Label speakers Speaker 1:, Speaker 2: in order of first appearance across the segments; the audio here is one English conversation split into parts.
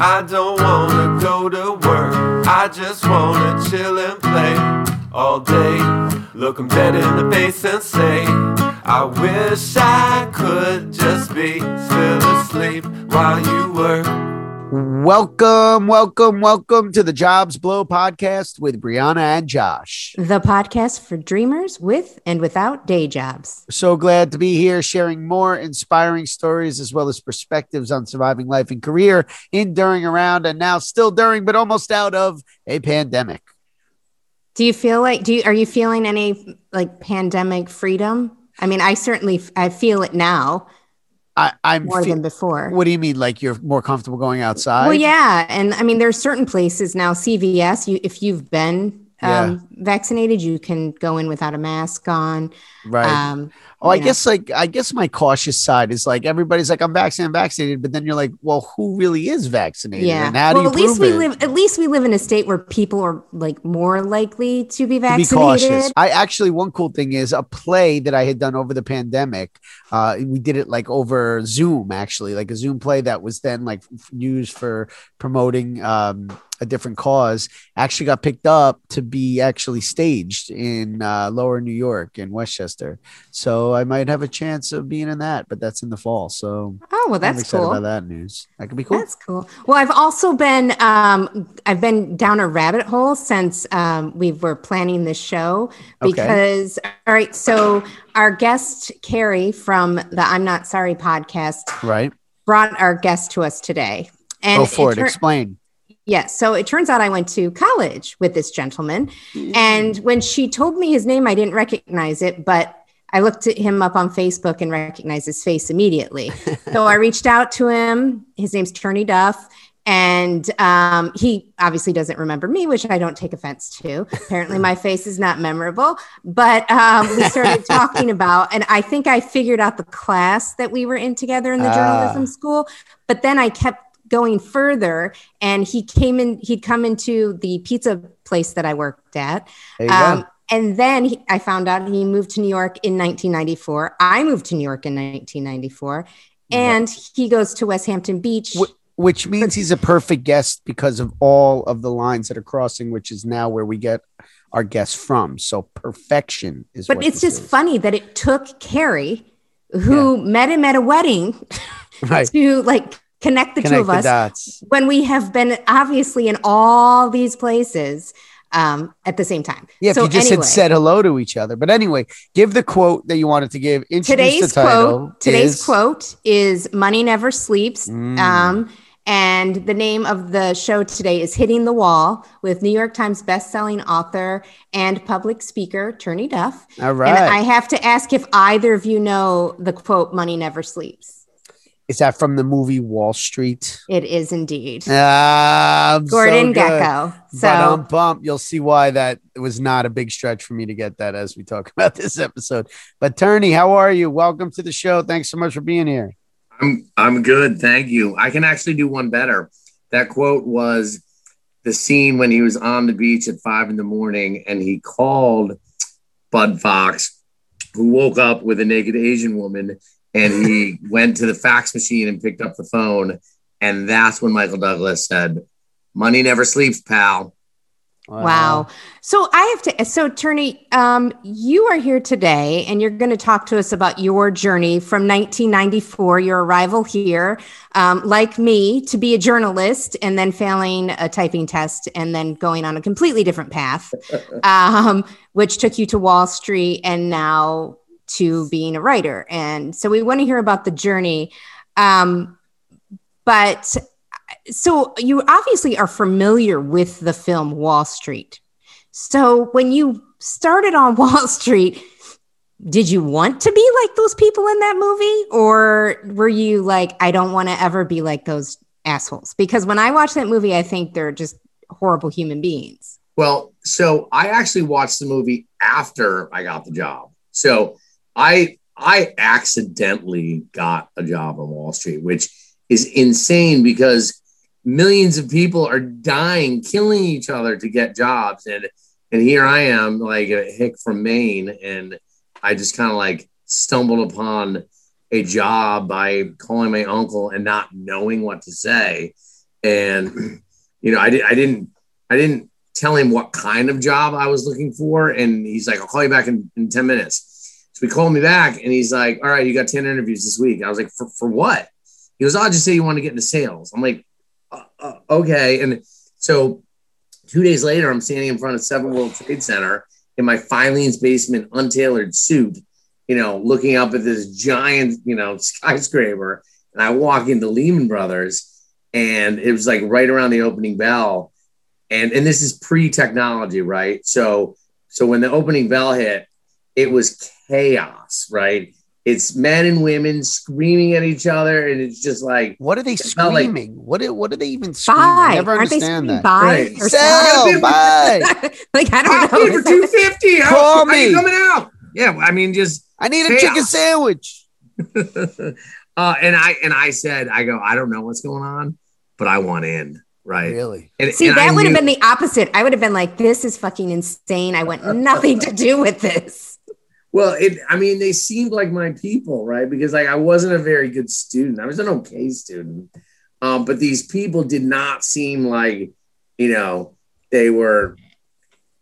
Speaker 1: I don't wanna go to work. I just wanna chill and play all day. Look 'em dead in the face and say, I wish I could just be still asleep while you work.
Speaker 2: Welcome, welcome, welcome to the Jobs Blow podcast with Briana and Josh.
Speaker 3: The podcast for dreamers with and without day jobs.
Speaker 2: So glad to be here sharing more inspiring stories as well as perspectives on surviving life and career in, during, around, and now still during, but almost out of a pandemic.
Speaker 3: Do you feel like do you are you feeling any like pandemic freedom? I mean, I certainly I feel it now
Speaker 2: I, I'm
Speaker 3: more
Speaker 2: fe-
Speaker 3: than before.
Speaker 2: What do you mean? Like you're more comfortable going outside?
Speaker 3: Well, yeah, and I mean, there's certain places now. CVS, you if you've been um, vaccinated, you can go in without a mask on.
Speaker 2: Right.
Speaker 3: Um,
Speaker 2: oh, I
Speaker 3: know.
Speaker 2: guess like I guess my cautious side is like everybody's like I'm vaccinated, vaccinated, but then you're like, well, who really is vaccinated?
Speaker 3: yeah.
Speaker 2: And how
Speaker 3: well,
Speaker 2: do you
Speaker 3: at least we
Speaker 2: it?
Speaker 3: live. At least we live in a state where people are like more likely to be
Speaker 2: to be
Speaker 3: vaccinated.
Speaker 2: cautious. I actually one cool thing is a play that I had done over the pandemic. Uh, we did it like over Zoom, actually, like a Zoom play that was then like used for promoting um, a different cause. Actually, got picked up to be actually staged in uh, Lower New York in Westchester. So I might have a chance of being in that, but that's in the fall. So
Speaker 3: Oh, well,
Speaker 2: I'm
Speaker 3: that's
Speaker 2: excited
Speaker 3: cool.
Speaker 2: about that news. That could be cool.
Speaker 3: That's cool. Well, I've also been um, I've been down a rabbit hole since um, we were planning this show
Speaker 2: Okay.
Speaker 3: because all right, so our guest Carrie from the I'm Not Sorry podcast
Speaker 2: right.
Speaker 3: brought our guest to us today. And
Speaker 2: Go for it.
Speaker 3: tur-
Speaker 2: Explain.
Speaker 3: Yes. So it turns out I went to college with this gentleman. And when she told me his name, I didn't recognize it, but I looked at him up on Facebook and recognized his face immediately. so I reached out to him. His name's Turney Duff. And um, he obviously doesn't remember me, which I don't take offense to. Apparently, my face is not memorable. But um, we started talking about, and I think I figured out the class that we were in together in the
Speaker 2: Ah.
Speaker 3: journalism school. But then I kept going further and he came in he'd come into the pizza place that i worked at um, and then he, i found out he moved to new york in 1994 i moved to new york in 1994 and he goes to west hampton beach
Speaker 2: Wh- which means he's a perfect guest because of all of the lines that are crossing, which is now where we get our guests from. So perfection is.
Speaker 3: but it's just
Speaker 2: is.
Speaker 3: funny that it took carrie who met him at a wedding
Speaker 2: right?
Speaker 3: to like connect the two of us
Speaker 2: dots.
Speaker 3: when we have been obviously in all these places um, at the same time.
Speaker 2: Yeah, if you just
Speaker 3: anyway,
Speaker 2: had said hello to each other. But anyway, give the quote that you wanted to give.
Speaker 3: Today's quote. Today's
Speaker 2: is-
Speaker 3: quote is "Money never sleeps."
Speaker 2: Mm.
Speaker 3: Um, and the name of the show today is "Hitting the Wall" with New York Times bestselling author and public speaker Turney Duff.
Speaker 2: All
Speaker 3: And. I have to ask if either of you know the quote "Money never sleeps."
Speaker 2: Is that from the movie Wall Street?
Speaker 3: It is indeed
Speaker 2: Ah, I'm so
Speaker 3: Gordon. Gekko. So
Speaker 2: but um, bump, you'll see why that was not a big stretch for me to get that as we talk about this episode. But Turney, how are you? Welcome to the show. Thanks so much for being here.
Speaker 4: I'm I'm good, thank you. I can actually do one better. That quote was the scene when he was on the beach at five in the morning and he called Bud Fox, who woke up with a naked Asian woman, and he went to the fax machine and picked up the phone. And that's when Michael Douglas said, Money never sleeps, pal.
Speaker 3: Wow. So I have to. So Turney, um, you are here today, and you're going to talk to us about your journey from 1994, your arrival here, um, like me, to be a journalist, and then failing a typing test, and then going on a completely different path, um, which took you to Wall Street, and now to being a writer. And so we want to hear about the journey. Um, but so you obviously are familiar with the film Wall Street. So when you started on Wall Street, did you want to be like those people in that movie? Or were you like, I don't want to ever be like those assholes? Because when I watch that movie, I think they're just horrible human beings.
Speaker 4: Well, so I actually watched the movie after I got the job. So I I accidentally got a job on Wall Street, which is insane because millions of people are dying, killing each other to get jobs. And and here I am, like a hick from Maine, and I just kind of like stumbled upon a job by calling my uncle and not knowing what to say. and you know, I did I didn't I didn't tell him what kind of job I was looking for, and he's like, "I'll call you back in, in ten minutes." So he called me back, and he's like, "All right, you got ten interviews this week." I was like, "For for what?" He goes, "I'll just say you want to get into sales." I'm like, uh, uh, "Okay," and so two days later, I'm standing in front of Seven World Trade Center in my Filene's basement untailored suit, you know, looking up at this giant, you know, skyscraper. And I walk into Lehman Brothers and it was like right around the opening bell. And and this is pre-technology, right? So so when the opening bell hit, it was chaos, right? It's men and women screaming at each other, and it's just like
Speaker 2: What are they
Speaker 4: It felt like-
Speaker 2: screaming? what are, what are they even screaming?
Speaker 3: Buy.
Speaker 2: I never
Speaker 3: Aren't they
Speaker 2: understand
Speaker 3: screaming
Speaker 2: that.
Speaker 3: buy
Speaker 4: Right.
Speaker 3: or
Speaker 2: Sell,
Speaker 3: something?
Speaker 2: buy.
Speaker 3: like I
Speaker 4: I'll
Speaker 3: don't
Speaker 4: pay for
Speaker 3: know.
Speaker 4: two fifty. How,
Speaker 2: Call
Speaker 4: how you
Speaker 2: me.
Speaker 4: coming out? Yeah, I mean, just
Speaker 2: I need a chicken sandwich.
Speaker 4: uh, and I and I said, I go, I don't know what's going on, but I want in, right?
Speaker 2: Really?
Speaker 4: And,
Speaker 3: See,
Speaker 4: and I
Speaker 3: that would have been the opposite. I would have been like, "This is fucking insane. I want nothing to do with this."
Speaker 4: Well. It, I mean, they seemed like my people, right? Because like I wasn't a very good student. I was an okay student, um, but these people did not seem like, you know, they were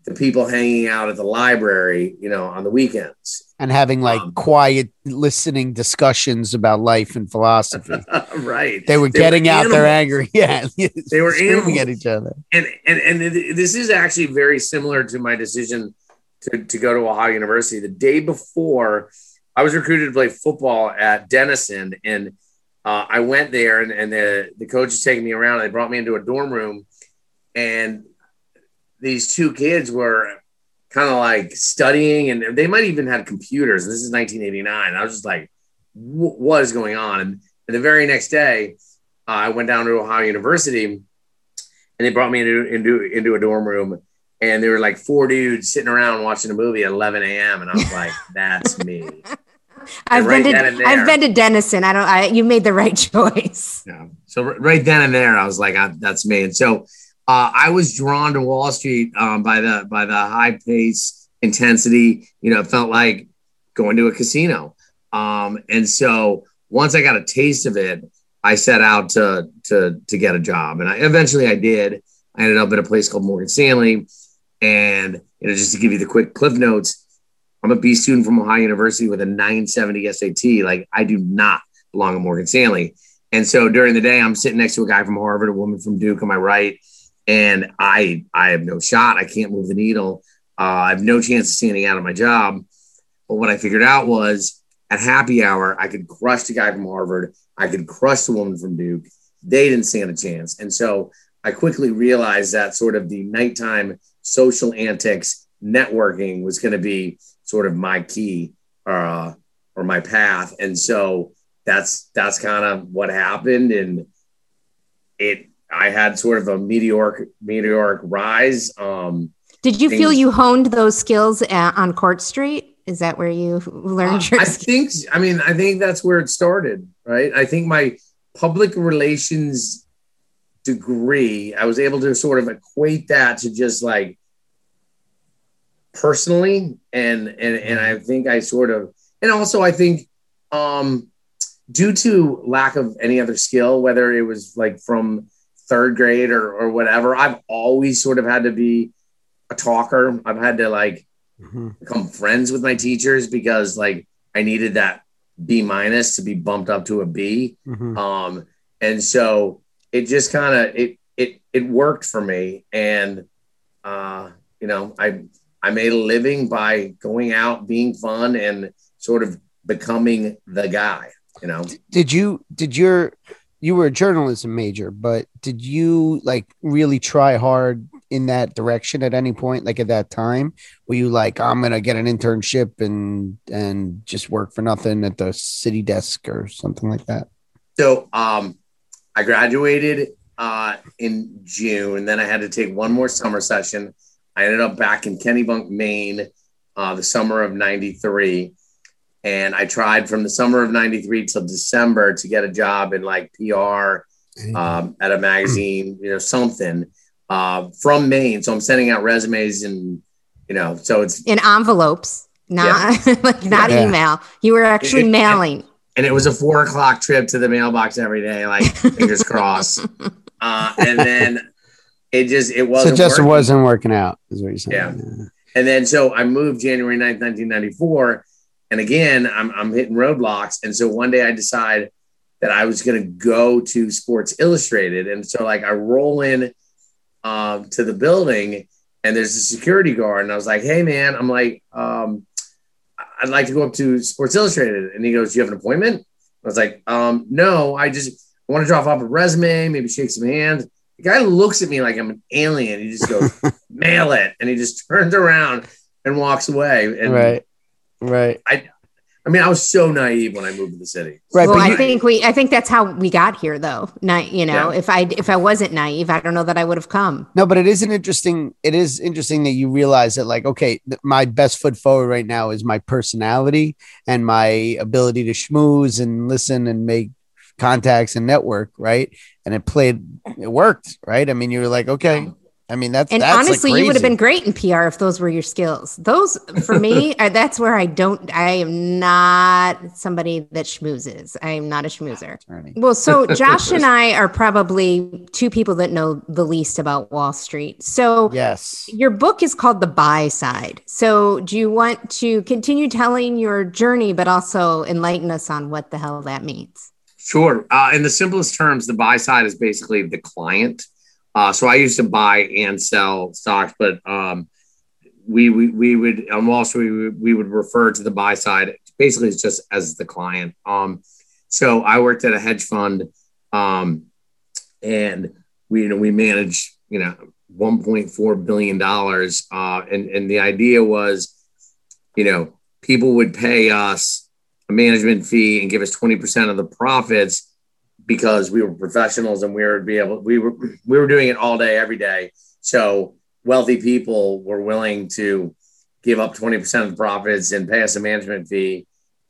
Speaker 4: the people hanging out at the library, you know, on the weekends.
Speaker 2: And having like
Speaker 4: Um,
Speaker 2: quiet listening discussions about life and philosophy.
Speaker 4: right.
Speaker 2: They were
Speaker 4: They
Speaker 2: getting out their anger. Yeah.
Speaker 4: They were
Speaker 2: screaming at each other.
Speaker 4: and and and this is actually very similar to my decision to, to go to Ohio University. The day before, I was recruited to play football at Denison, and uh, I went there, and, and the the coach is taking me around. They brought me into a dorm room, and these two kids were kind of like studying, and they might even have computers. This is 1989. I was just like, "What is going on?" And, and the very next day, uh, I went down to Ohio University and they brought me into into into a dorm room and there were like four dudes sitting around watching a movie at 11 a.m. and I was like, that's me.
Speaker 3: I've
Speaker 4: right
Speaker 3: been to I've been to Denison. I don't. I, you made the right choice.
Speaker 4: Yeah. So right then and there, I was like, I, that's me. And so uh, I was drawn to Wall Street um, by the by the high pace intensity. You know, it felt like going to a casino. Um, and so once I got a taste of it, I set out to to to get a job, and I eventually I did. I ended up at a place called Morgan Stanley, and you know, just to give you the quick cliff notes, I'm a B student from Ohio University with a 970 SAT. Like I do not belong at Morgan Stanley. And so during the day, I'm sitting next to a guy from Harvard, a woman from Duke on my right, and I I have no shot. I can't move the needle. Uh, I have no chance of standing out of my job. But what I figured out was at happy hour, I could crush the guy from Harvard. I could crush the woman from Duke. They didn't stand a chance. And so I quickly realized that sort of the nighttime social antics networking was going to be sort of my key uh, or my path. And so that's that's kind of what happened. And it I had sort of a meteoric meteoric rise. Um,
Speaker 3: Did you feel you honed those skills uh, on Court Street? Is that where you learned
Speaker 4: Uh,
Speaker 3: your
Speaker 4: I
Speaker 3: skills?
Speaker 4: think, I mean, I think that's where it started, right? I think my public relations degree, I was able to sort of equate that to just like personally, and and and I think I sort of, and also I think, um, due to lack of any other skill, whether it was like from third grade or or whatever, I've always sort of had to be a talker. I've had to like
Speaker 2: Mhm.
Speaker 4: become friends with my teachers because like I needed that B minus to be bumped up to a B.
Speaker 2: Mhm.
Speaker 4: Um, and so it just kind of it it it worked for me, and uh, you know I I made a living by going out, being fun, and sort of becoming the guy. You know,
Speaker 2: Did you did your you were a journalism major, but did you like really try hard in that direction at any point? Like at that time, were you like, I'm gonna get an internship and and just work for nothing at the city desk or something like that?
Speaker 4: So um, I graduated uh, in June, and then I had to take one more summer session. I ended up back in Kennebunk, Maine, uh, the summer of '93, and I tried from the summer of '93 till December to get a job in like PR um, at a magazine, you know, something uh, from Maine. So I'm sending out resumes, and you know, so it's
Speaker 3: in envelopes, not like not
Speaker 2: Yeah.
Speaker 3: email. You were actually
Speaker 4: It- it-
Speaker 3: mailing.
Speaker 4: And it was a four o'clock trip to the mailbox every day, like fingers crossed. Uh, and then it just it wasn't
Speaker 2: so just
Speaker 4: working.
Speaker 2: wasn't working out, is what you're saying.
Speaker 4: Yeah. And then so I moved January 9th, 1994. And again, I'm, I'm hitting roadblocks. And so one day I decide that I was going to go to Sports Illustrated. And so like I roll in um, to the building and there's a security guard. And I was like, hey, man, I'm like, um, I'd like to go up to Sports Illustrated. And he goes, do you have an appointment? I was like, um, no, I just want to drop off a resume, maybe shake some hands. The guy looks at me like I'm an alien. He just goes, mail it. And he just turns around and walks away. And
Speaker 2: Right. Right.
Speaker 4: I, I mean, I was so naive when I moved to the city.
Speaker 2: Right.
Speaker 3: well,
Speaker 2: but
Speaker 3: I
Speaker 2: you-
Speaker 3: think we I think that's how we got here though. Not, you know,
Speaker 4: Yeah.
Speaker 3: if I if I wasn't naive, I don't know that I would have come.
Speaker 2: No, but it is an interesting. It is interesting that you realize that, like, okay, th- my best foot forward right now is my personality and my ability to schmooze and listen and make contacts and network, right? And it played, it worked, right? I mean, you were like, okay. I mean, that's
Speaker 3: And
Speaker 2: that's like
Speaker 3: honestly, you would have been great in PR if those were your skills. Those for me, uh, that's where I don't. I am not somebody that schmoozes. I am not a schmoozer.
Speaker 2: Ernie.
Speaker 3: Well, so Josh and I are probably two people that know the least about Wall Street. So
Speaker 2: Yes.
Speaker 3: your book is called The Buy Side. So do you want to continue telling your journey, but also enlighten us on what the hell that means?
Speaker 4: Sure. Uh, in the simplest terms, the buy side is basically the client. Uh, so I used to buy and sell stocks, but um, we, we we would on Wall Street we we would refer to the buy side basically it's just as the client. Um, so I worked at a hedge fund, um, and we you know we managed you know 1.4 billion dollars, uh, and and the idea was, you know, people would pay us a management fee and give us 20% of the profits because we were professionals and we were be able we were we were doing it all day every day. So wealthy people were willing to give up 20% of the profits and pay us a management fee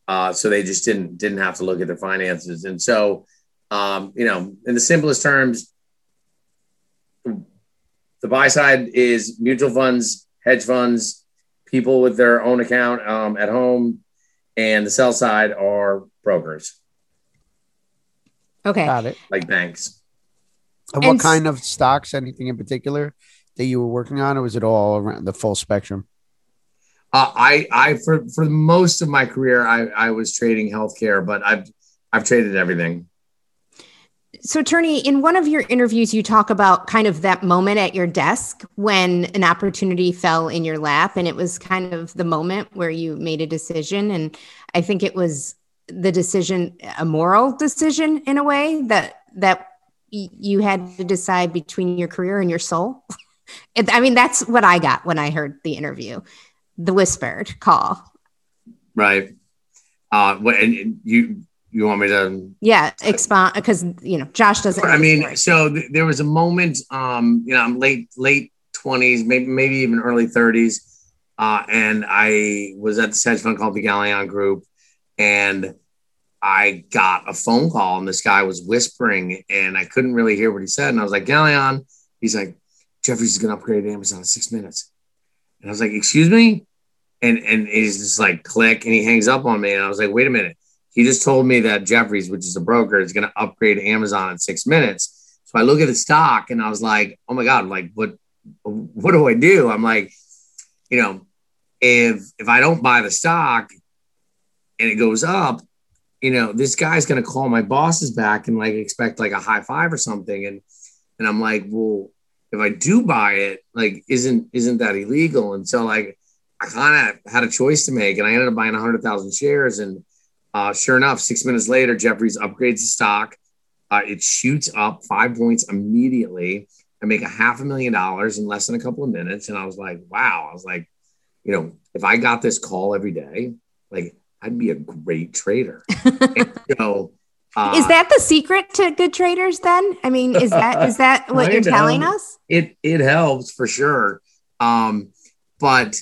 Speaker 4: uh, so they just didn't didn't have to look at their finances. And so um, you know in the simplest terms the buy side is mutual funds hedge funds people with their own account um, at home and the sell side are brokers
Speaker 3: Okay.
Speaker 2: Got it.
Speaker 4: like banks.
Speaker 2: And what
Speaker 3: And s-
Speaker 2: kind of stocks? Anything in particular that you were working on, or was it all around the full spectrum?
Speaker 4: Uh, I, I, for for most of my career, I, I was trading healthcare, but I've, I've traded everything.
Speaker 3: So, Turney, in one of your interviews, you talk about kind of that moment at your desk when an opportunity fell in your lap, and it was kind of the moment where you made a decision. And I think it was the decision, a moral decision in a way that that y- you had to decide between your career and your soul. It- I mean, that's what I got when I heard the interview, the whispered call.
Speaker 4: Right. Uh, what, and you, you want me to
Speaker 3: Yeah, expound because you know Josh doesn't.
Speaker 4: I mean, so th- there was a moment, um, you know, I'm late, late twenties, maybe, maybe even early thirties. Uh, and I was at this hedge fund called the Galleon Group and I got a phone call and this guy was whispering and I couldn't really hear what he said. And I was like, Galleon, he's like, Jefferies is going to upgrade Amazon in six minutes. And I was like, excuse me? And, and he's just like, click, and he hangs up on me. And I was like, wait a minute. He just told me that Jefferies, which is a broker, is going to upgrade Amazon in six minutes. So I look at the stock and I was like, oh my God, like what what do I do? I'm like, you know, if if I don't buy the stock and it goes up, you know, this guy's gonna call my bosses back and like expect like a high five or something. And and I'm like, well, if I do buy it, like isn't isn't that illegal? And so like I kind of had a choice to make, and I ended up buying hundred thousand shares. And uh, sure enough, six minutes later, Jefferies upgrades the stock. Uh, it shoots up five points immediately. I make a half a million dollars in less than a couple of minutes, and I was like, wow. I was like, you know, if I got this call every day, like I'd be a great trader. so, uh,
Speaker 3: is that the secret to good traders? Then I mean, is that is that what you're
Speaker 4: of.
Speaker 3: telling us?
Speaker 4: it it helps for sure um but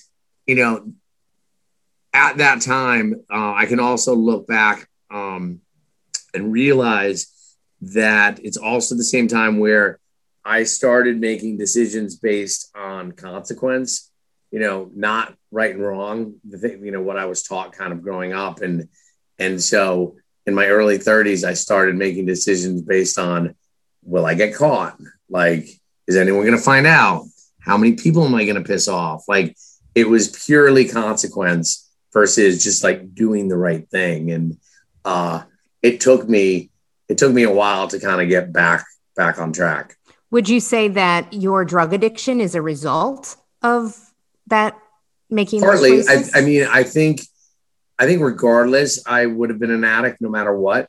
Speaker 4: you know at that time uh, i can also look back um and realize that it's also the same time where i started making decisions based on consequence you know not right and wrong you know what i was taught kind of growing up and and so in my early 30s i started making decisions based on will I get caught? Like, is anyone going to find out? How many people am I going to piss off? Like, it was purely consequence versus just like doing the right thing. And uh, it took me, it took me a while to kind of get back back on track.
Speaker 3: Would you say that your drug addiction is a result of that making
Speaker 4: partly? I, I mean, I think, I think regardless, I would have been an addict no matter what.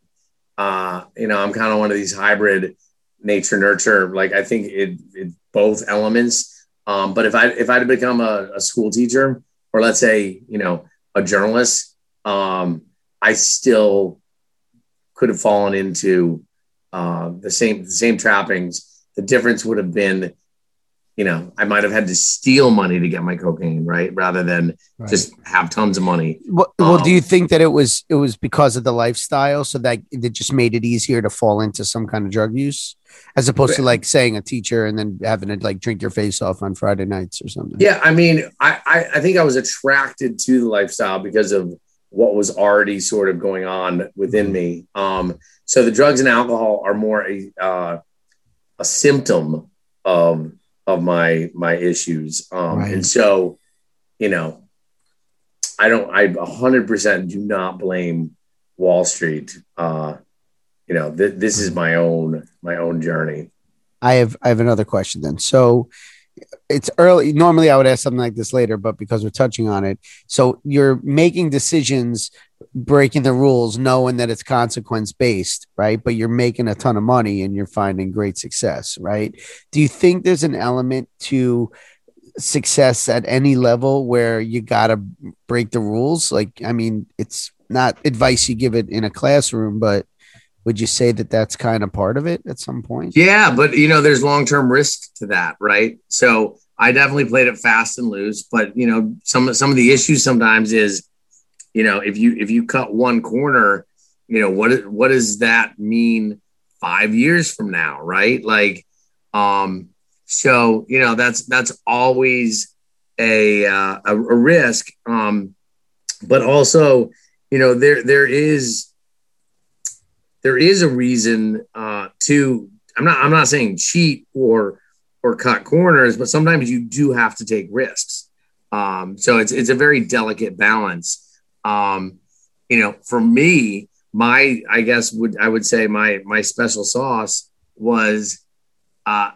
Speaker 4: Uh, you know, I'm kind of one of these hybrid nature nurture. Like I think it, it both elements. Um, but if I if I'd become a, a school teacher or let's say you know a journalist, um, I still could have fallen into uh, the same the same trappings. The difference would have been, you know, I might have had to steal money to get my cocaine, right, rather than right. just have tons of money.
Speaker 2: Well, um, well, do you um, think that it was it was because of the lifestyle, so that it just made it easier to fall into some kind of drug use? as opposed to like saying a teacher and then having to like drink your face off on Friday nights or something.
Speaker 4: Yeah, I mean, I I, I think I was attracted to the lifestyle because of what was already sort of going on within me. Um, so the drugs and alcohol are more a uh, a symptom of of my my issues, um, right. and so you know, I don't. I hundred percent do not blame Wall Street. Uh, you know, th- this is my own my own journey.
Speaker 2: I have I have another question then. So it's early. Normally, I would ask something like this later, but because we're touching on it, so you're making decisions, breaking the rules, knowing that it's consequence based, right? But you're making a ton of money and you're finding great success, right? Do you think there's an element to success at any level where you got to break the rules? Like, I mean, it's not advice you give it in a classroom, but would you say that that's kind of part of it at some point?
Speaker 4: Yeah, but you know, there's long term risk to that, right? So I definitely played it fast and loose, but you know, some some of the issues sometimes is, you know, if you if you cut one corner, you know, what what does that mean five years from now, right? Like, um, so you know, that's that's always a uh, a, a risk, um, but also, you know, there there is there is a reason uh, to I'm not I'm not saying cheat or or cut corners, but sometimes you do have to take risks. Um, so it's it's a very delicate balance. Um, you know, for me, my I guess would I would say my my special sauce was uh,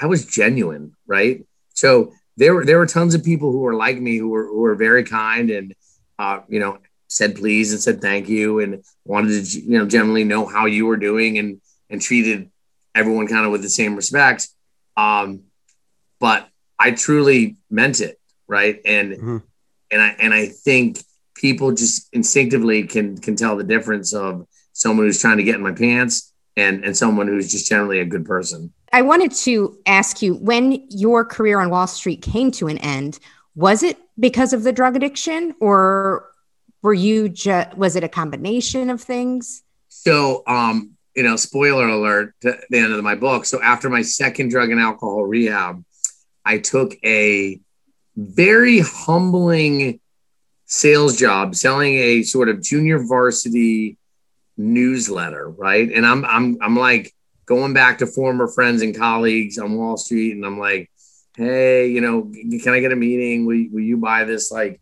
Speaker 4: I was genuine, right? So there were there were tons of people who were like me who were who were very kind and uh, you know said please and said thank you and wanted to you know generally know how you were doing and and treated everyone kind of with the same respect. Um but i truly meant it right? And mm-hmm. and i and i think people just instinctively can can tell the difference of someone who's trying to get in my pants and and someone who's just generally a good person.
Speaker 3: I wanted to ask you when your career on wall street came to an end was it because of the drug addiction or were you just was it a combination of things?
Speaker 4: So um you know spoiler alert to the end of my book. So after my second drug and alcohol rehab i took a very humbling sales job selling a sort of junior varsity newsletter right? And i'm i'm i'm like going back to former friends and colleagues on wall street and i'm like hey you know can i get a meeting? Will, will you buy this like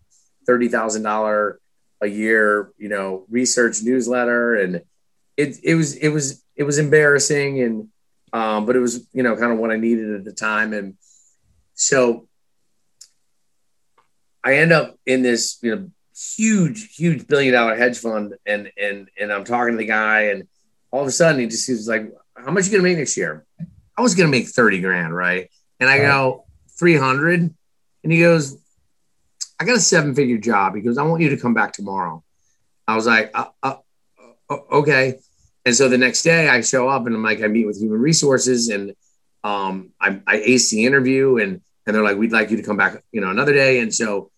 Speaker 4: $30000 a year, you know, research newsletter, and it it was it was it was embarrassing, and um, but it was you know kind of what I needed at the time, and so I end up in this you know huge huge billion dollar hedge fund, and and and I'm talking to the guy, and all of a sudden he just he's like, "How much you gonna make next year?" I was gonna make thirty grand, right? And I go three hundred, and he goes, I got a seven figure job. Goes, I want you to come back tomorrow. I was like, uh, uh, uh, okay. And so the next day I show up and I'm like, I meet with human resources and um, I, I ace the interview and, and they're like, we'd like you to come back, you know, another day. And so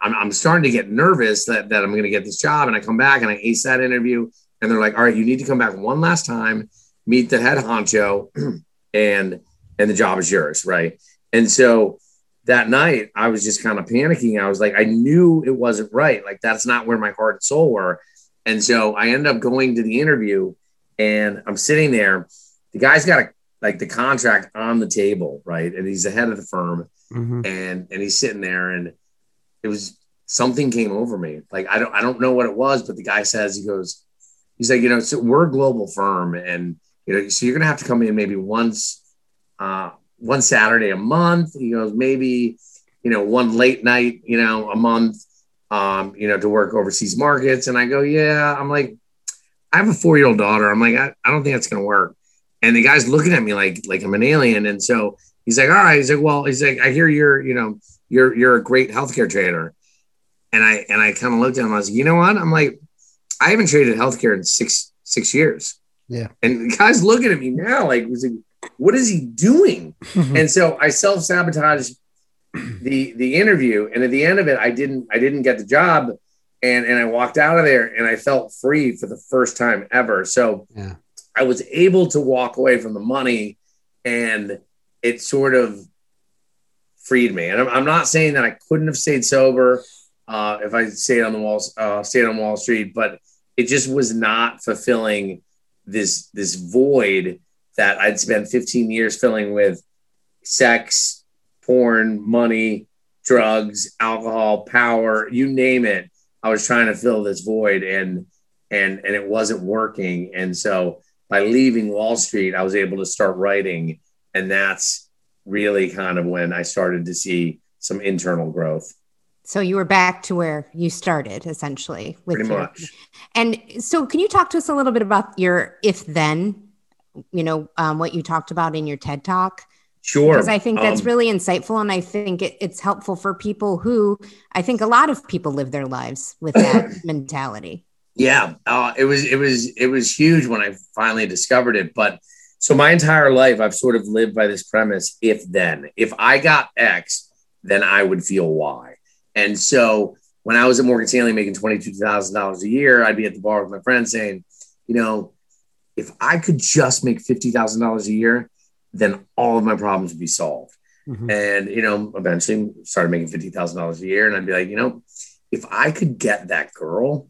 Speaker 4: I'm, I'm starting to get nervous that, that I'm going to get this job. And I come back and I ace that interview and they're like, all right, you need to come back one last time, meet the head honcho and, and the job is yours. Right. And so that night I was just kind of panicking. I was like, I knew it wasn't right. Like that's not where my heart and soul were. And so I ended up going to the interview and I'm sitting there the guy's got a like the contract on the table, right? And he's the head of the firm,
Speaker 2: Mhm.
Speaker 4: and and he's sitting there, and it was something came over me. Like I don't I don't know what it was, but the guy says he goes, he's like, you know, so we're a global firm, and you know, so you're gonna have to come in maybe once, uh, one Saturday a month. He goes, maybe, you know, one late night, you know, a month, um, you know, to work overseas markets. And I go, yeah. I'm like, I have a four year old daughter. I'm like, I, I don't think that's gonna work. And the guy's looking at me like like I'm an alien. And so he's like, all right. He's like, well, he's like, I hear you're, you know, you're you're a great healthcare trader. And I and I kind of looked at him. I was like, you know what? I'm like, I haven't traded healthcare in six six years.
Speaker 2: Yeah.
Speaker 4: And the guy's looking at me now, like, was like, what is he doing? and so I self sabotaged the the interview, and at the end of it, I didn't I didn't get the job, and and I walked out of there, and I felt free for the first time ever. So
Speaker 2: Yeah.
Speaker 4: I was able to walk away from the money, and it sort of freed me. And I'm, I'm not saying that I couldn't have stayed sober uh, if I stayed on the wall, uh, stayed on Wall Street, but it just was not fulfilling this this void that I'd spent 15 years filling with sex, porn, money, drugs, alcohol, power, you name it. I was trying to fill this void and and and it wasn't working. And so by leaving Wall Street, I was able to start writing. And that's really kind of when I started to see some internal growth.
Speaker 3: So you were back to where you started essentially with
Speaker 4: Pretty
Speaker 3: your,
Speaker 4: much.
Speaker 3: And so can you talk to us a little bit about your if then, you know, um, what you talked about in your TED talk?
Speaker 4: Sure.
Speaker 3: Because I think that's
Speaker 4: Um,
Speaker 3: really insightful. And I think it, it's helpful for people who I think a lot of people live their lives with that mentality.
Speaker 4: Yeah, uh, it was it was it was huge when I finally discovered it. But so my entire life, I've sort of lived by this premise: if then, if I got X, then I would feel Y. And so when I was at Morgan Stanley making twenty two thousand dollars a year, I'd be at the bar with my friends saying, you know, if I could just make fifty thousand dollars a year, then all of my problems would be solved.
Speaker 2: Mhm.
Speaker 4: And you know, eventually started making fifty thousand dollars a year, and I'd be like, you know, if I could get that girl,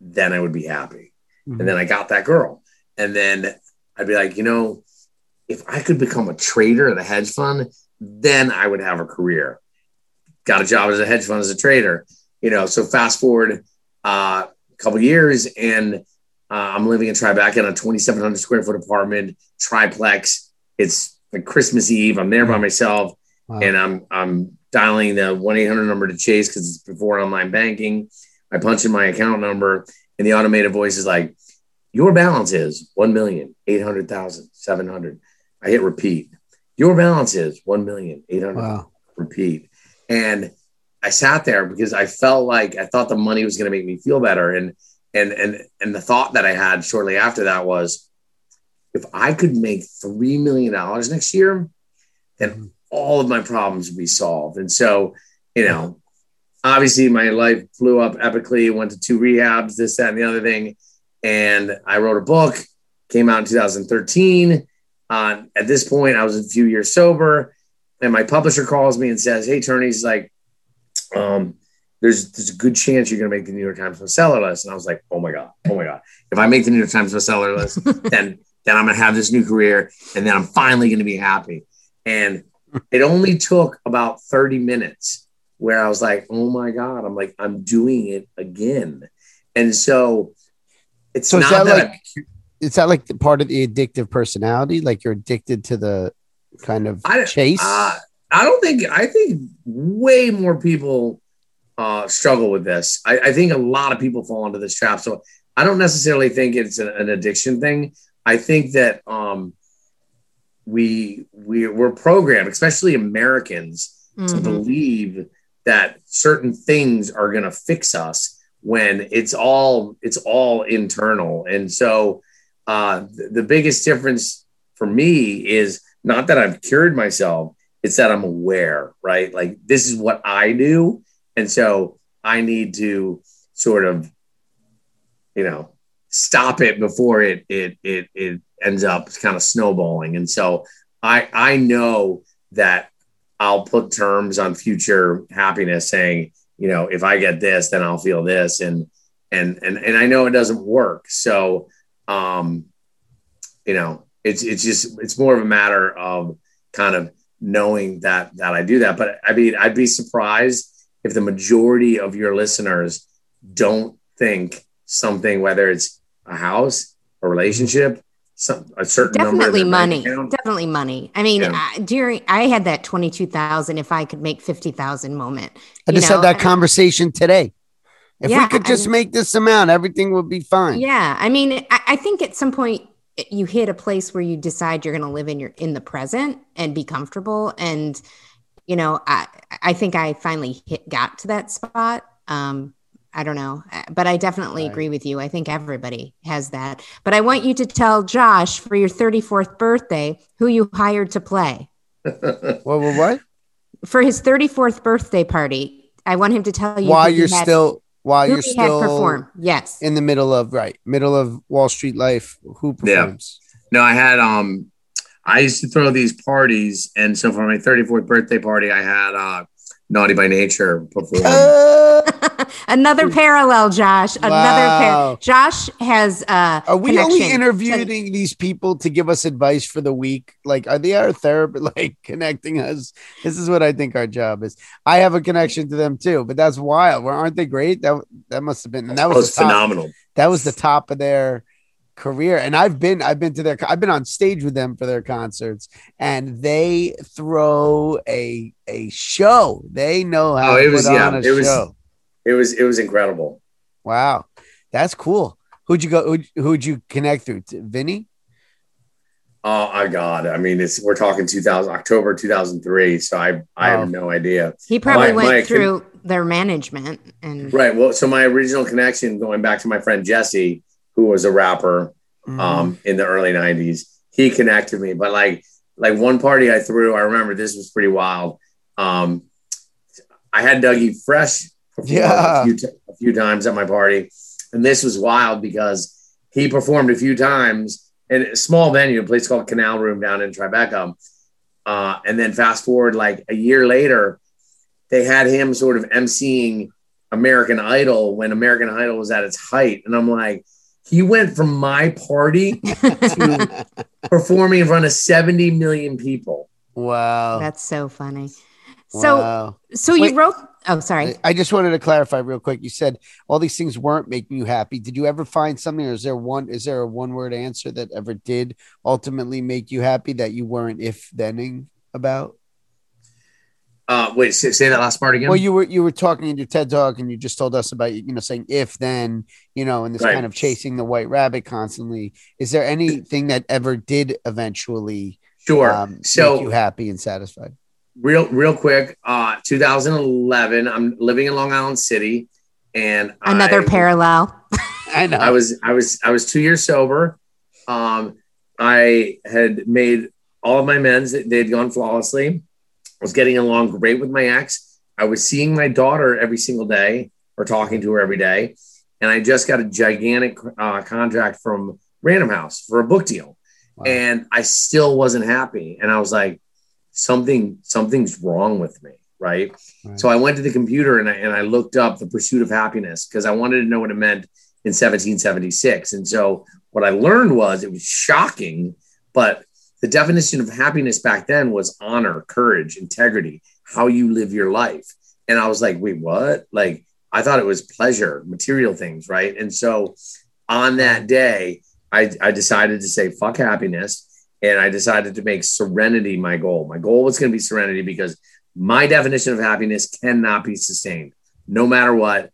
Speaker 4: then I would be happy.
Speaker 2: Mhm.
Speaker 4: And then I got that girl, and then I'd be like, you know, if I could become a trader at a hedge fund, then I would have a career. Got a job as a hedge fund as a trader, you know. So fast forward uh, a couple years, and uh, I'm living in Tribeca in a 2,700 square foot apartment, triplex. It's like Christmas Eve. I'm there by myself
Speaker 2: Wow.
Speaker 4: and I'm I'm dialing the one eight hundred number to Chase because it's before online banking. I punch in my account number, and the automated voice is like, "Your balance is one million eight hundred thousand seven hundred. I hit repeat. Your balance is one million eight hundred.
Speaker 2: Wow.
Speaker 4: Repeat. And I sat there because I felt like I thought the money was going to make me feel better, and and and and the thought that I had shortly after that was, if I could make three million dollars next year, then all of my problems would be solved. And so, you know, obviously my life blew up epically, went to two rehabs, this, that, and the other thing. And I wrote a book, came out in 2013. Uh, at this point, I was a few years sober. And my publisher calls me and says, Hey, Turney's like, um, there's there's a good chance you're gonna make the New York Times bestseller list. And I was like, oh my God, oh my God. If I make the New York Times bestseller list, then then I'm gonna have this new career and then I'm finally gonna be happy. And it only took about 30 minutes where I was like, oh my God, I'm like, I'm doing it again. And so it's
Speaker 2: So
Speaker 4: not
Speaker 2: that
Speaker 4: that,
Speaker 2: like is that like the part of the addictive personality? Like you're addicted to the kind of
Speaker 4: I-
Speaker 2: chase?
Speaker 4: Uh, I don't think I think way more people uh, struggle with this. I, I think a lot of people fall into this trap. So I don't necessarily think it's an, an addiction thing. I think that um, we we we're programmed, especially Americans, to
Speaker 3: Mhm.
Speaker 4: believe that certain things are going to fix us when it's all it's all internal and so uh th- the biggest difference for me is not that i've cured myself it's that i'm aware right like this is what i do and so i need to sort of you know stop it before it it it, it ends up kind of snowballing and so i i know that I'll put terms on future happiness saying, you know, if I get this, then I'll feel this. And, and, and, and I know it doesn't work. So, um, you know, it's it's just it's more of a matter of kind of knowing that that I do that. But I mean, I'd be surprised if the majority of your listeners don't think something, whether it's a house, a relationship, some a certain
Speaker 3: definitely
Speaker 4: number
Speaker 3: money. definitely money. I mean yeah. I, during i had that 22000 if i could make 50000 moment
Speaker 2: i just know? had that conversation today. If yeah, we could just I make this amount everything would be fine.
Speaker 3: Yeah i mean I, I think at some point you hit a place where you decide you're going to live in your in the present and be comfortable and you know i i think i finally hit got to that spot um I don't know, uh, but I definitely right. agree with you. I think everybody has that. But I want you to tell Josh for your 34th birthday who you hired to play.
Speaker 2: what, what, what?
Speaker 3: For his 34th birthday party, I want him to tell you
Speaker 2: why you're had, still while you're still
Speaker 3: perform. Yes,
Speaker 2: in the middle of right middle of Wall Street life. Who performs?
Speaker 4: Yeah. No, I had um, I used to throw these parties, and so for my 34th birthday party, I had uh Naughty by Nature perform.
Speaker 3: Another parallel, Josh. Another wow. par- Josh has. Uh,
Speaker 2: are we only interviewing to- these people to give us advice for the week? Like, are they our therapist? Like connecting us? This is what I think our job is. I have a connection to them too, but that's wild. Well, aren't they great? That that must have been. And that was, was
Speaker 4: phenomenal.
Speaker 2: That was the top of their career and i've been i've been to their i've been on stage with them for their concerts and they throw a a show they know how oh, it was yeah it
Speaker 4: was it was it was incredible
Speaker 2: wow that's cool who'd you go who'd, who'd you connect through vinny
Speaker 4: Oh my God! I mean, it's we're talking 2000 October 2003, so I I oh. have no idea.
Speaker 3: He probably my, went my, through their management and
Speaker 4: right. Well, so my original connection, going back to my friend Jesse, who was a rapper mm-hmm. um, in the early 90s. He connected me. But like like one party I threw, I remember this was pretty wild. Um, I had Dougie Fresh
Speaker 2: yeah.
Speaker 4: a, few t- a few times at my party. And this was wild because he performed a few times in a small venue, a place called Canal Room down in Tribeca. Uh, and then fast forward like a year later, they had him sort of emceeing American Idol when American Idol was at its height. And I'm like, he went from my party to performing in front of 70 million people.
Speaker 2: Wow.
Speaker 3: That's so funny. So, wow. so you Wait, wrote, oh, sorry.
Speaker 2: I just wanted to clarify real quick. You said all these things weren't making you happy. Did you ever find something, or is there one, is there a one word answer that ever did ultimately make you happy that you weren't if thening about?
Speaker 4: Uh, wait, say, say, that last part again.
Speaker 2: Well, you were you were talking in your TED talk, and you just told us about you know saying if then you know, and this right. kind of chasing the white rabbit constantly. Is there anything that ever did eventually
Speaker 4: sure um, so
Speaker 2: make you happy and satisfied?
Speaker 4: Real real quick, uh, 2011. I'm living in Long Island City, and
Speaker 3: another I, parallel.
Speaker 2: I know.
Speaker 4: I was I was I was two years sober. Um, I had made all of my amends; they had gone flawlessly I was getting along great with my ex. I was seeing my daughter every single day or talking to her every day. And I just got a gigantic uh, contract from Random House for a book deal. Wow. And I still wasn't happy. And I was like, something, something's wrong with me. Right? right. So I went to the computer and I, and I looked up the pursuit of happiness because I wanted to know what it meant in 1776. And so what I learned was it was shocking, but the definition of happiness back then was honor, courage, integrity, how you live your life. And I was like, wait, what? Like, I thought it was pleasure, material things, right? And so on that day, I, I decided to say, fuck happiness. And I decided to make serenity my goal. My goal was going to be serenity because my definition of happiness cannot be sustained. No matter what,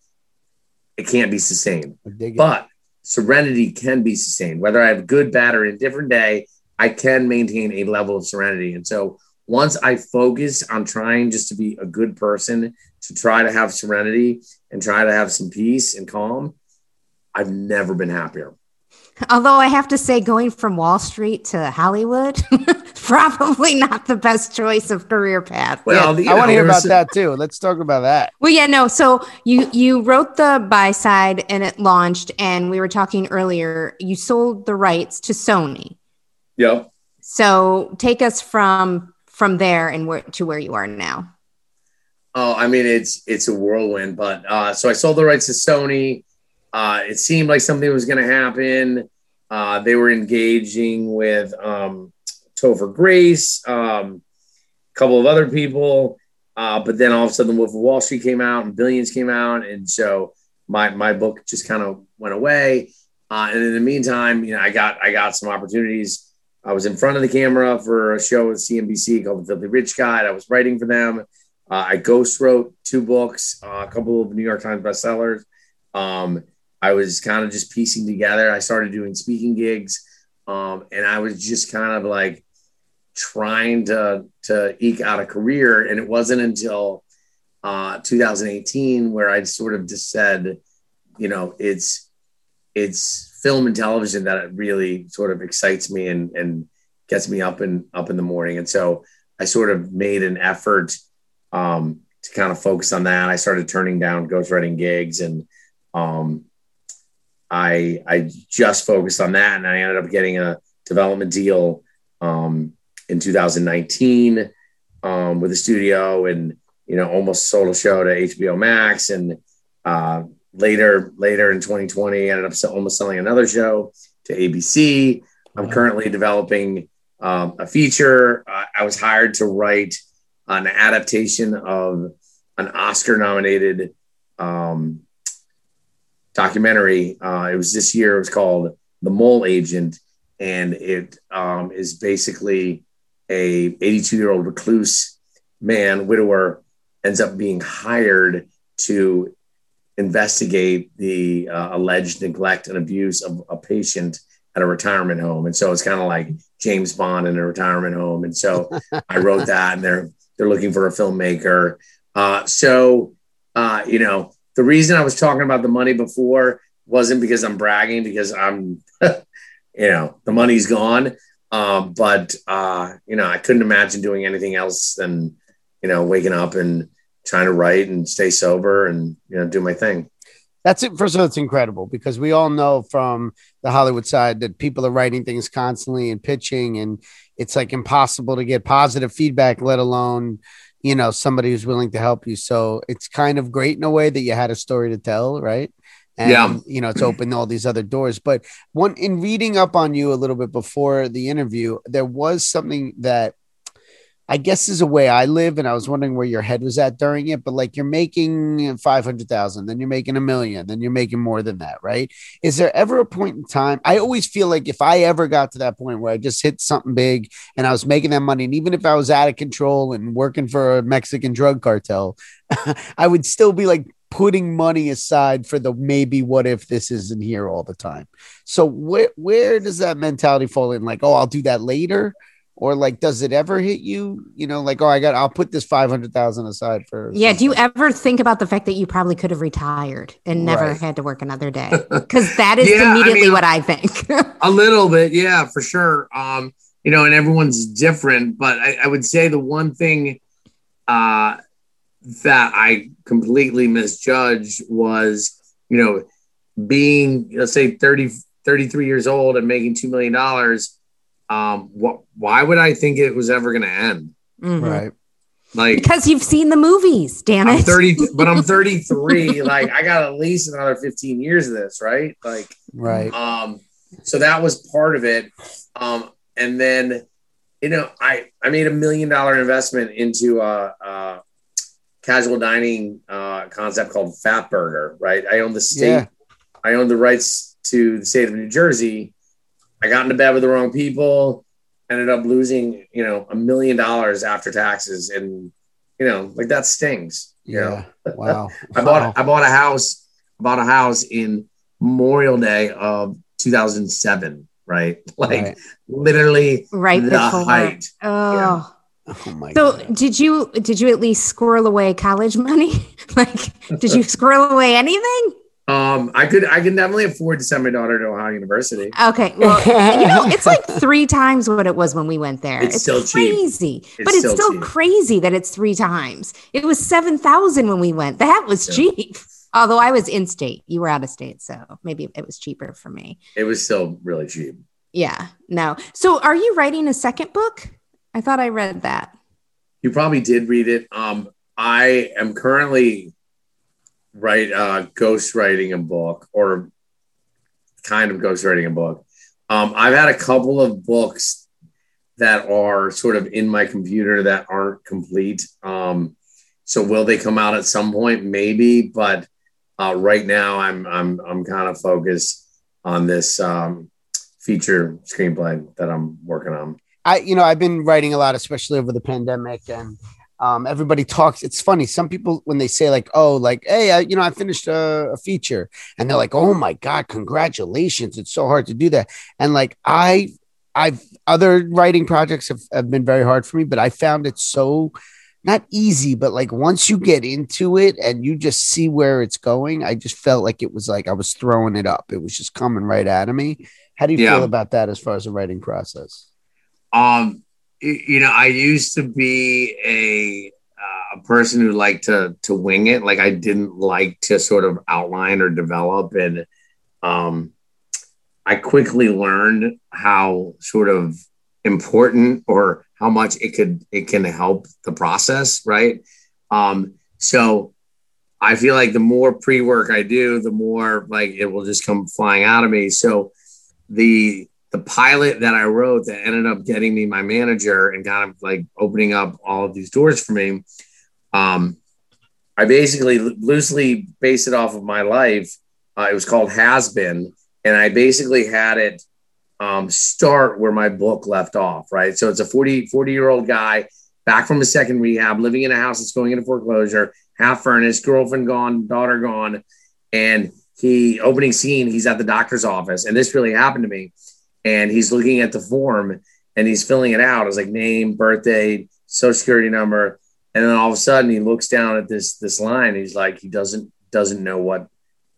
Speaker 4: it can't be sustained. But serenity can be sustained, whether I have good, bad, or indifferent day I can maintain a level of serenity. And so once I focus on trying just to be a good person, to try to have serenity and try to have some peace and calm, I've never been happier.
Speaker 3: Although I have to say, going from Wall Street to Hollywood, probably not the best choice of career path.
Speaker 2: Well, yeah, I want to hear about that too. Let's talk about that.
Speaker 3: Well, yeah, no. So you you wrote the buy side and it launched, and we were talking earlier. You sold the rights to Sony.
Speaker 4: Yep.
Speaker 3: So take us from from there and where to where you are now.
Speaker 4: Oh, I mean it's it's a whirlwind, but uh, so I sold the rights to Sony. Uh, it seemed like something was going to happen. Uh, they were engaging with um, Topher Grace, um, a couple of other people. Uh, but then all of a sudden, Wolf of Wall Street came out and Billions came out, and so my my book just kind of went away. Uh, and in the meantime, you know, I got I got some opportunities. I was in front of the camera for a show with CNBC called The Filthy Rich Guide. I was writing for them. Uh, I ghost wrote two books, uh, a couple of New York Times bestsellers. Um, I was kind of just piecing together. I started doing speaking gigs, um, and I was just kind of like trying to to eke out a career. And it wasn't until uh, 2018 where I sort of just said, you know, it's it's film and television that really sort of excites me and and gets me up and up in the morning. And so I sort of made an effort um, to kind of focus on that. I started turning down ghostwriting gigs and um, I I just focused on that and I ended up getting a development deal um, in 2019 um, with a studio and you know almost sold a show to HBO Max and uh, later later in 2020 ended up almost selling another show to ABC. I'm currently developing um, a feature. Uh, I was hired to write an adaptation of an Oscar nominated um, documentary. Uh, it was this year. It was called The Mole Agent, and it um, is basically a 82 year old recluse man, widower, ends up being hired to investigate the uh, alleged neglect and abuse of a patient at a retirement home. And so it's kind of like James Bond in a retirement home. And so I wrote that, and they're they're looking for a filmmaker. Uh, so uh, you know, the reason I was talking about the money before wasn't because I'm bragging, because I'm, you know, the money's gone. Um, but uh, you know, I couldn't imagine doing anything else than, you know, waking up and trying to write and stay sober and you know do my thing.
Speaker 2: That's it. First of all, it's incredible because we all know from the Hollywood side that people are writing things constantly and pitching, and it's like impossible to get positive feedback, let alone you know somebody who's willing to help you. So it's kind of great in a way that you had a story to tell, right? And, yeah. you know, it's opened all these other doors. But one in reading up on you a little bit before the interview, there was something that I guess is a way I live, and I was wondering where your head was at during it. But like you're making five hundred thousand, then you're making a million, then you're making more than that, right? Is there ever a point in time? I always feel like if I ever got to that point where I just hit something big and I was making that money, and even if I was out of control and working for a Mexican drug cartel, I would still be like putting money aside for the maybe what if this isn't here all the time. So where where does that mentality fall in? Like, oh, I'll do that later or like does it ever hit you? You know like oh i got i'll put this 500000 aside for
Speaker 3: yeah do you ever think about the fact that you probably could have retired and never right. had to work another day? Because that is yeah, immediately I mean, what i think.
Speaker 4: a little bit yeah for sure. Um you know and everyone's different but i, I would say the one thing uh that i completely misjudged was you know being let's say 30 33 years old and making $2 million um, what? Why would I think it was ever going to end?
Speaker 2: Mm-hmm. Right.
Speaker 3: Like because you've seen the movies, damn it.
Speaker 4: I'm 30, but I'm 33. like I got at least another 15 years of this, right? Like,
Speaker 2: right.
Speaker 4: Um, so that was part of it. Um, and then, you know, I I made a million dollar investment into a, a casual dining uh, concept called Fatburger, Right. I own the state. Yeah. I own the rights to the state of New Jersey I got into bed with the wrong people, ended up losing, you know, a million dollars after taxes. And, you know, like that stings. You
Speaker 2: yeah.
Speaker 4: Know?
Speaker 2: Wow.
Speaker 4: I bought wow. I bought a house, bought a house in Memorial Day of 2007, right? Like right. literally
Speaker 3: right
Speaker 4: the
Speaker 3: before.
Speaker 4: height.
Speaker 3: Oh. Yeah. Oh my so God. did you did you at least squirrel away college money? like did you squirrel away anything?
Speaker 4: Um, I could I can definitely afford to send my daughter to Ohio University.
Speaker 3: Okay, well, you know, it's like three times what it was when we went there. It's, it's still crazy, cheap. but it's, it's still, crazy that it's three times. It was seven thousand when we went. That was yeah. cheap. Although I was in state, you were out of state, so maybe it was cheaper for me.
Speaker 4: It was still really cheap.
Speaker 3: Yeah. No. So, are you writing a second book? I thought I read that.
Speaker 4: You probably did read it. Um, I am currently write uh, ghost writing a book or kind of ghost writing a book Um, I've had a couple of books that are sort of in my computer that aren't complete. Um, so will they come out at some point? Maybe, but uh, right now I'm I'm I'm kind of focused on this um, feature screenplay that I'm working on.
Speaker 2: I, you know, I've been writing a lot, especially over the pandemic, and um, everybody talks. It's funny. Some people, when they say like, "Oh, like, hey, I, you know, I finished a, a, feature," and they're like, "Oh my god, congratulations! It's so hard to do that." And like, I, I've other writing projects have, have been very hard for me, but I found it so not easy, but like once you get into it and you just see where it's going, I just felt like it was like I was throwing it up. It was just coming right out of me. How do you yeah. feel about that as far as the writing process?
Speaker 4: Um, you know, I used to be a uh, a person who liked to to wing it. Like I didn't like to sort of outline or develop, and um, I quickly learned how sort of important or how much it could it can help the process, right? Um, so I feel like the more pre work I do, the more like it will just come flying out of me. So the the pilot that I wrote that ended up getting me my manager and kind of like opening up all of these doors for me. Um, I basically loosely based it off of my life. Uh, it was called Has Been, and I basically had it um, start where my book left off. Right, so it's a 40 40 year old guy back from a second rehab, living in a house that's going into foreclosure, half furnished, girlfriend gone, daughter gone, and he opening scene. He's at the doctor's office, and this really happened to me and he's looking at the form and he's filling it out. It's like name, birthday, social security number, and then all of a sudden he looks down at this this line. he's like, he doesn't doesn't know what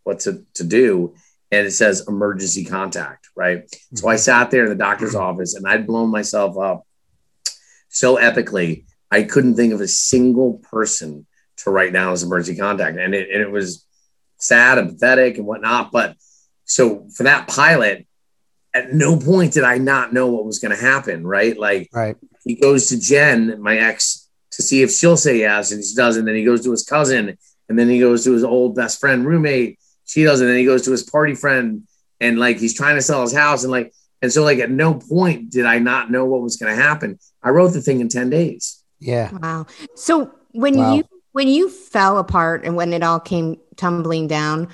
Speaker 4: what to, to do. And it says emergency contact, right? Mm-hmm. So I sat there in the doctor's office and I'd blown myself up so epically. I couldn't think of a single person to write down as emergency contact. And it, and it was sad and pathetic and whatnot. But so for that pilot, at no point did I not know what was going to happen. Right. Like
Speaker 2: right.
Speaker 4: he goes to Jen, my ex, to see if she'll say yes. And she doesn't. Then he goes to his cousin and then he goes to his old best friend roommate. She doesn't. Then he goes to his party friend and like, he's trying to sell his house. And like, and so like at no point did I not know what was going to happen. I wrote the thing in 10 days.
Speaker 2: Yeah.
Speaker 3: Wow. So when wow. you, when you fell apart and when it all came tumbling down,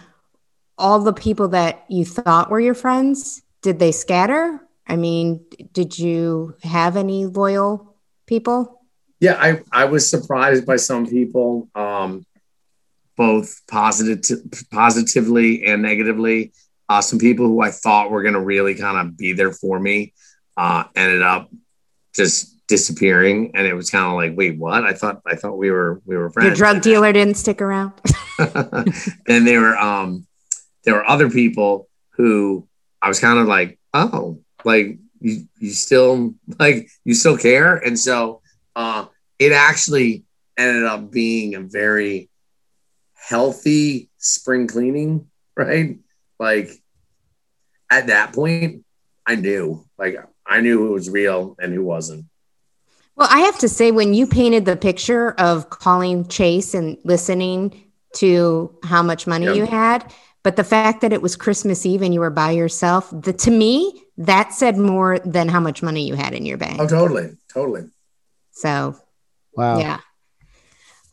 Speaker 3: all the people that you thought were your friends, did they scatter? I mean, did you have any loyal people?
Speaker 4: Yeah, I, I was surprised by some people, um, both positive, positively and negatively. Uh, some people who I thought were going to really kind of be there for me uh, ended up just disappearing, and it was kind of like, wait, what? I thought I thought we were we were friends.
Speaker 3: Your drug dealer didn't stick around.
Speaker 4: and there were um, there were other people who I was kind of like, oh, like you, you still like you still care, and so uh, it actually ended up being a very healthy spring cleaning, right? Like at that point, I knew, like I knew who was real and who wasn't.
Speaker 3: Well, I have to say, when you painted the picture of calling Chase and listening to how much money yep. you had, but the fact that it was Christmas Eve and you were by yourself, the, to me, that said more than how much money you had in your bank.
Speaker 4: Oh, totally. Totally.
Speaker 3: So, wow. Yeah.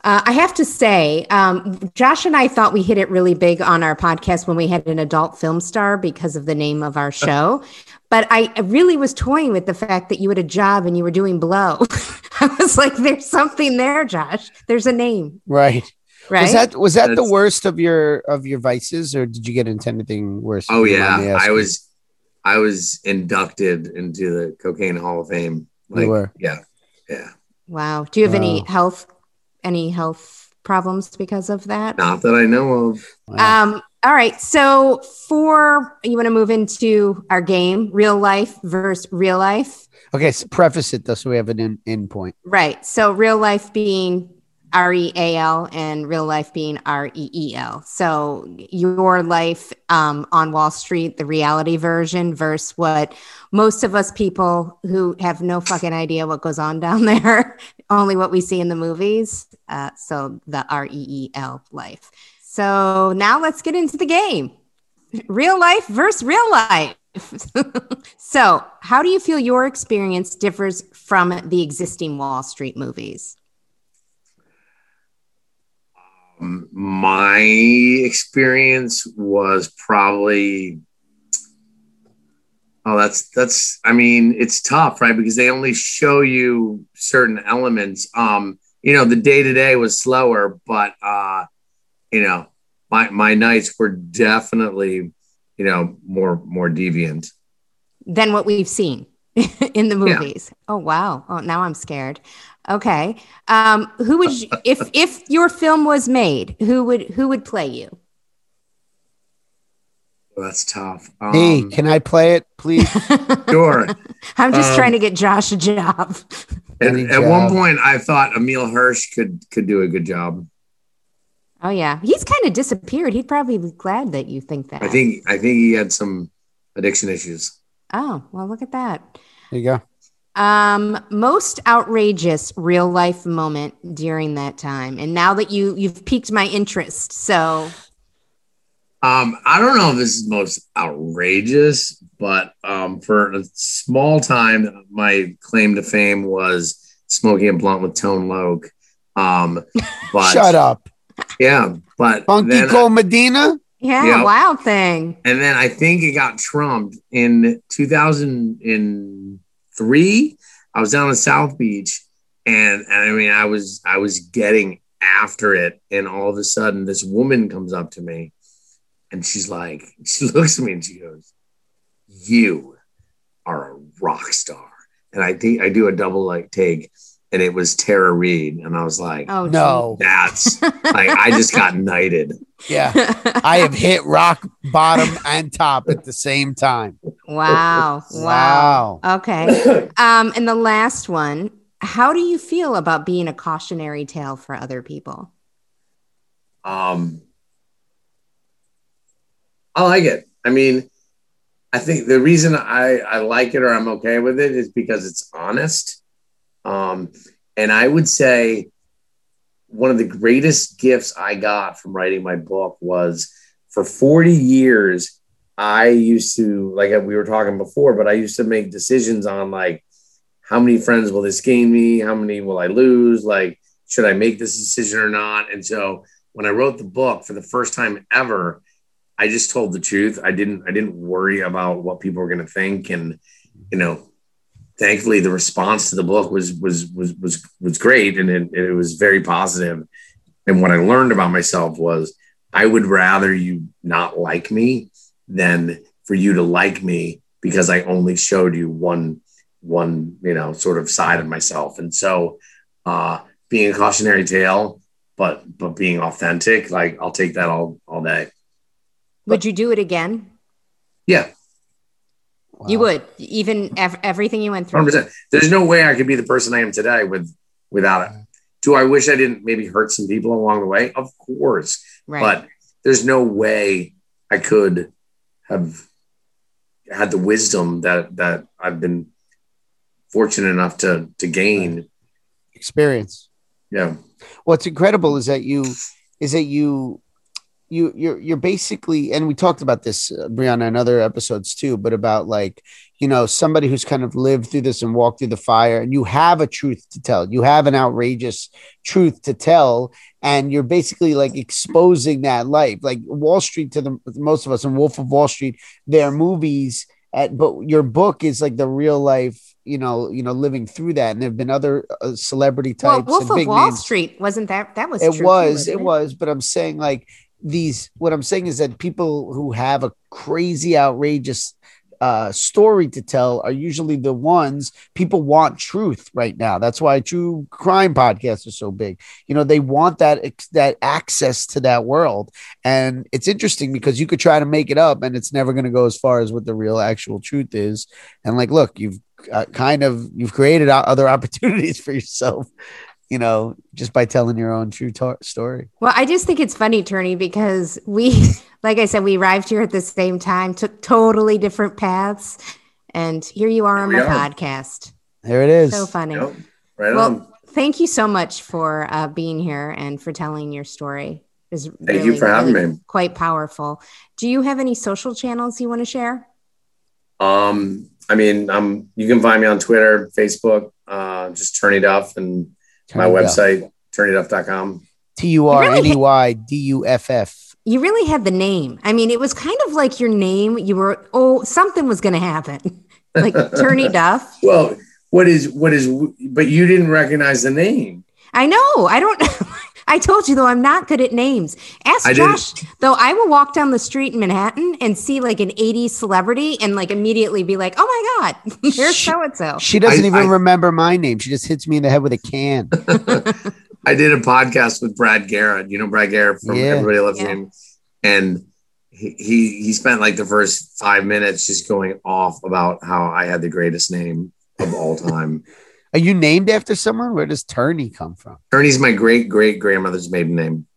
Speaker 3: Uh, I have to say, um, Josh and I thought we hit it really big on our podcast when we had an adult film star because of the name of our show. but I really was toying with the fact that you had a job and you were doing blow. I was like, there's something there, Josh. There's a name.
Speaker 2: Right. Right. Was that was that That's, the worst of your of your vices, or did you get into anything worse?
Speaker 4: Oh yeah, I was I was inducted into the Cocaine Hall of Fame. Like, you were. Yeah. Yeah.
Speaker 3: Wow. Do you have wow. any health any health problems because of that?
Speaker 4: Not that I know of.
Speaker 3: Wow. Um. All right. So for you want to move into our game, real life versus real life.
Speaker 2: Okay. So preface it though, so we have an in, in point.
Speaker 3: Right. So real life being R E A L and real life being R E E L. So your life um, on Wall Street, the reality version, versus what most of us people who have no fucking idea what goes on down there, only what we see in the movies. Uh, so the R E E L life. So now let's get into the game. Real life versus real life. so, how do you feel your experience differs from the existing Wall Street movies?
Speaker 4: Um, my experience was probably oh that's that's i mean it's tough right because they only show you certain elements um you know the day to day was slower but uh you know my my nights were definitely you know more more deviant
Speaker 3: than what we've seen in the movies. Yeah. Oh wow! Oh, now I'm scared. Okay, um, who would you, if if your film was made? Who would who would play you?
Speaker 4: Well, that's tough.
Speaker 2: Um, hey, can I play it, please?
Speaker 4: sure.
Speaker 3: I'm just um, trying to get Josh a job.
Speaker 4: at, at one point, I thought Emile Hirsch could could do a good job.
Speaker 3: Oh yeah, he's kind of disappeared. He'd probably be glad that you think that.
Speaker 4: I think I think he had some addiction issues.
Speaker 3: Oh well, look at that.
Speaker 2: There you go.
Speaker 3: Um, most outrageous real life moment during that time, and now that you you've piqued my interest, so.
Speaker 4: Um, I don't know if this is most outrageous, but um, for a small time, my claim to fame was smoking a blunt with Tone Loc. Um, but
Speaker 2: shut up.
Speaker 4: Yeah, but
Speaker 2: Funky Cold Medina.
Speaker 3: Yeah, yep. wild thing.
Speaker 4: And then I think it got trumped in 2000 in 2003. I was down in South Beach, and, and I mean, I was I was getting after it, and all of a sudden, this woman comes up to me, and she's like, she looks at me and she goes, "You are a rock star." And I think I do a double like take, and it was Tara Reid, and I was like,
Speaker 2: "Oh no,
Speaker 4: that's like I just got knighted."
Speaker 2: Yeah, I have hit rock bottom and top at the same time.
Speaker 3: Wow, wow. wow. Okay, um, and the last one: How do you feel about being a cautionary tale for other people?
Speaker 4: Um, I like it. I mean, I think the reason I I like it or I'm okay with it is because it's honest um, and I would say one of the greatest gifts I got from writing my book was for 40 years, I used to, like we were talking before, but I used to make decisions on like, how many friends will this gain me? How many will I lose? Like, should I make this decision or not? And so when I wrote the book for the first time ever, I just told the truth. I didn't, I didn't worry about what people were going to think. And, you know, thankfully the response to the book was was was was was great and it, it was very positive. And what i learned about myself was i would rather you not like me than for you to like me because i only showed you one one you know sort of side of myself. And so uh being a cautionary tale but but being authentic like i'll take that all all day.
Speaker 3: Would you do it again?
Speaker 4: Yeah
Speaker 3: Wow. You would even ev- everything you went through.
Speaker 4: 100%. There's no way I could be the person I am today with without it. Do I wish I didn't maybe hurt some people along the way? Of course. Right. But there's no way I could have had the wisdom that that I've been fortunate enough to to gain
Speaker 2: experience.
Speaker 4: Yeah.
Speaker 2: What's incredible is that you is that you you you're you're basically and we talked about this uh, Briana in other episodes too but about like you know somebody who's kind of lived through this and walked through the fire and you have a truth to tell you have an outrageous truth to tell and you're basically like exposing that life like wall street to the most of us and wolf of wall street they're movies at but your book is like the real life you know, you know, living through that. And there have been other uh, celebrity types.
Speaker 3: Well, Wolf of Wall names. Street wasn't that? That was.
Speaker 2: It was. Too, it, it was. But I'm saying like these what i'm saying is that people who have a crazy outrageous uh, story to tell are usually the ones people want truth right now. That's why true crime podcasts are so big. You know, they want that that access to that world, and it's interesting because you could try to make it up, and it's never going to go as far as what the real actual truth is. And like, look, you've uh, kind of you've created other opportunities for yourself you know, just by telling your own true to- story.
Speaker 3: Well, I just think it's funny, Turney, because we, like I said, we arrived here at the same time, took totally different paths, and here you are on my are. podcast.
Speaker 2: There it is.
Speaker 3: So funny.
Speaker 4: Yep. Right
Speaker 3: well,
Speaker 4: on.
Speaker 3: thank you so much for uh, being here and for telling your story.
Speaker 4: Is thank really, you for having really
Speaker 3: me. Quite powerful. Do you have any social channels you want to share?
Speaker 4: Um, I mean, um, you can find me on Twitter, Facebook, uh, just Turney Duff, and my
Speaker 2: Turney Duff.
Speaker 4: website, turneyduff.com.
Speaker 2: T U R N E Y D U F F.
Speaker 3: You really had the name. I mean, it was kind of like your name. You were, oh, something was going to happen. like Turney Duff.
Speaker 4: Well, what is what is? But you didn't recognize the name.
Speaker 3: I know. I don't. I told you though, I'm not good at names. Ask
Speaker 4: I didn't-
Speaker 3: Josh though. I will walk down the street in Manhattan and see like an 80s celebrity and like immediately be like, "Oh my god, there's
Speaker 2: She-
Speaker 3: so and so."
Speaker 2: She doesn't
Speaker 4: I-
Speaker 2: even
Speaker 4: I-
Speaker 2: remember my name. She just hits me in the head with a can.
Speaker 4: I did a podcast with Brad Garrett. You know Brad Garrett from
Speaker 2: Yeah.
Speaker 4: Everybody Loves
Speaker 3: Yeah.
Speaker 4: Him, and he, he he spent like the first five minutes just going off about how I had the greatest name of all time.
Speaker 2: Are you named after someone? Where does Turney come from?
Speaker 4: Turney's my great great grandmother's maiden name,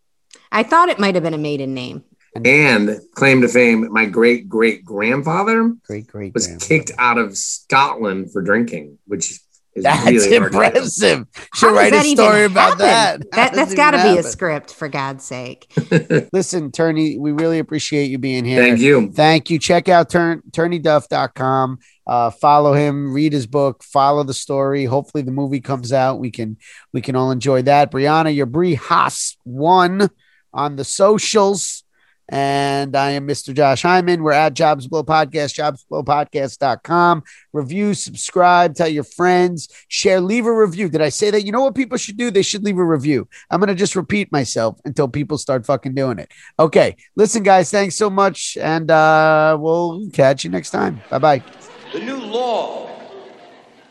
Speaker 3: I thought it might have been a maiden name.
Speaker 4: and claim to fame, my great great grandfather
Speaker 2: Great, great.
Speaker 4: was kicked out of Scotland for drinking, which is
Speaker 2: That's
Speaker 4: really hard to do.
Speaker 2: impressive.
Speaker 3: How
Speaker 2: Should write a story about
Speaker 3: happen?
Speaker 2: that.
Speaker 3: that
Speaker 2: has
Speaker 3: got to be a script for God's sake.
Speaker 2: Listen, Turney, we really appreciate you being here.
Speaker 4: Thank you.
Speaker 2: Thank you. Check out turn turneyduff.com. Uh, follow him, read his book, follow the story. Hopefully the movie comes out. We can we can all enjoy that. Briana, your Brie Haas one on the socials. And I am Mr. Josh Hyman. We're at Jobs Blow Podcast, jobsblowpodcast.com. Review, subscribe, tell your friends, share, leave a review. Did I say that? You know what people should do? They should leave a review. I'm going to just repeat myself until people start fucking doing it. Okay. Listen, guys, thanks so much. And uh, we'll catch you next time. Bye bye.
Speaker 5: The new law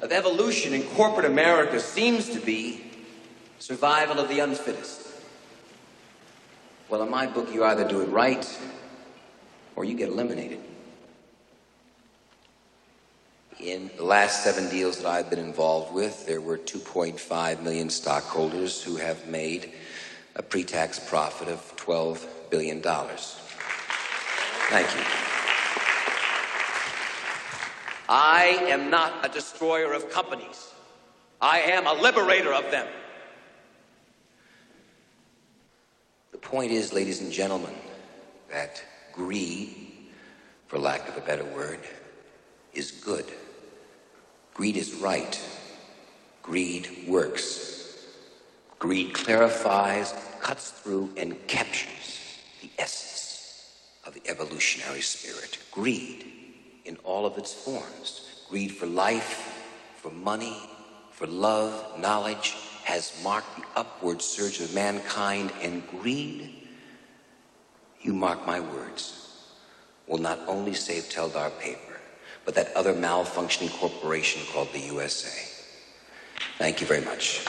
Speaker 5: of evolution in corporate America seems to be survival of the unfittest. Well, in my book, you either do it right or you get eliminated. In the last seven deals that I've been involved with, there were 2.5 million stockholders who have made a pre tax profit of $12 billion. Thank you. I am not a destroyer of companies. I am a liberator of them. The point is, ladies and gentlemen, that greed, for lack of a better word, is good. Greed is right. Greed works. Greed clarifies, cuts through, and captures the essence of the evolutionary spirit. Greed in all of its forms. Greed for life, for money, for love, knowledge has marked the upward surge of mankind, and greed, you mark my words, will not only save Teldar Paper, but that other malfunctioning corporation called the USA. Thank you very much.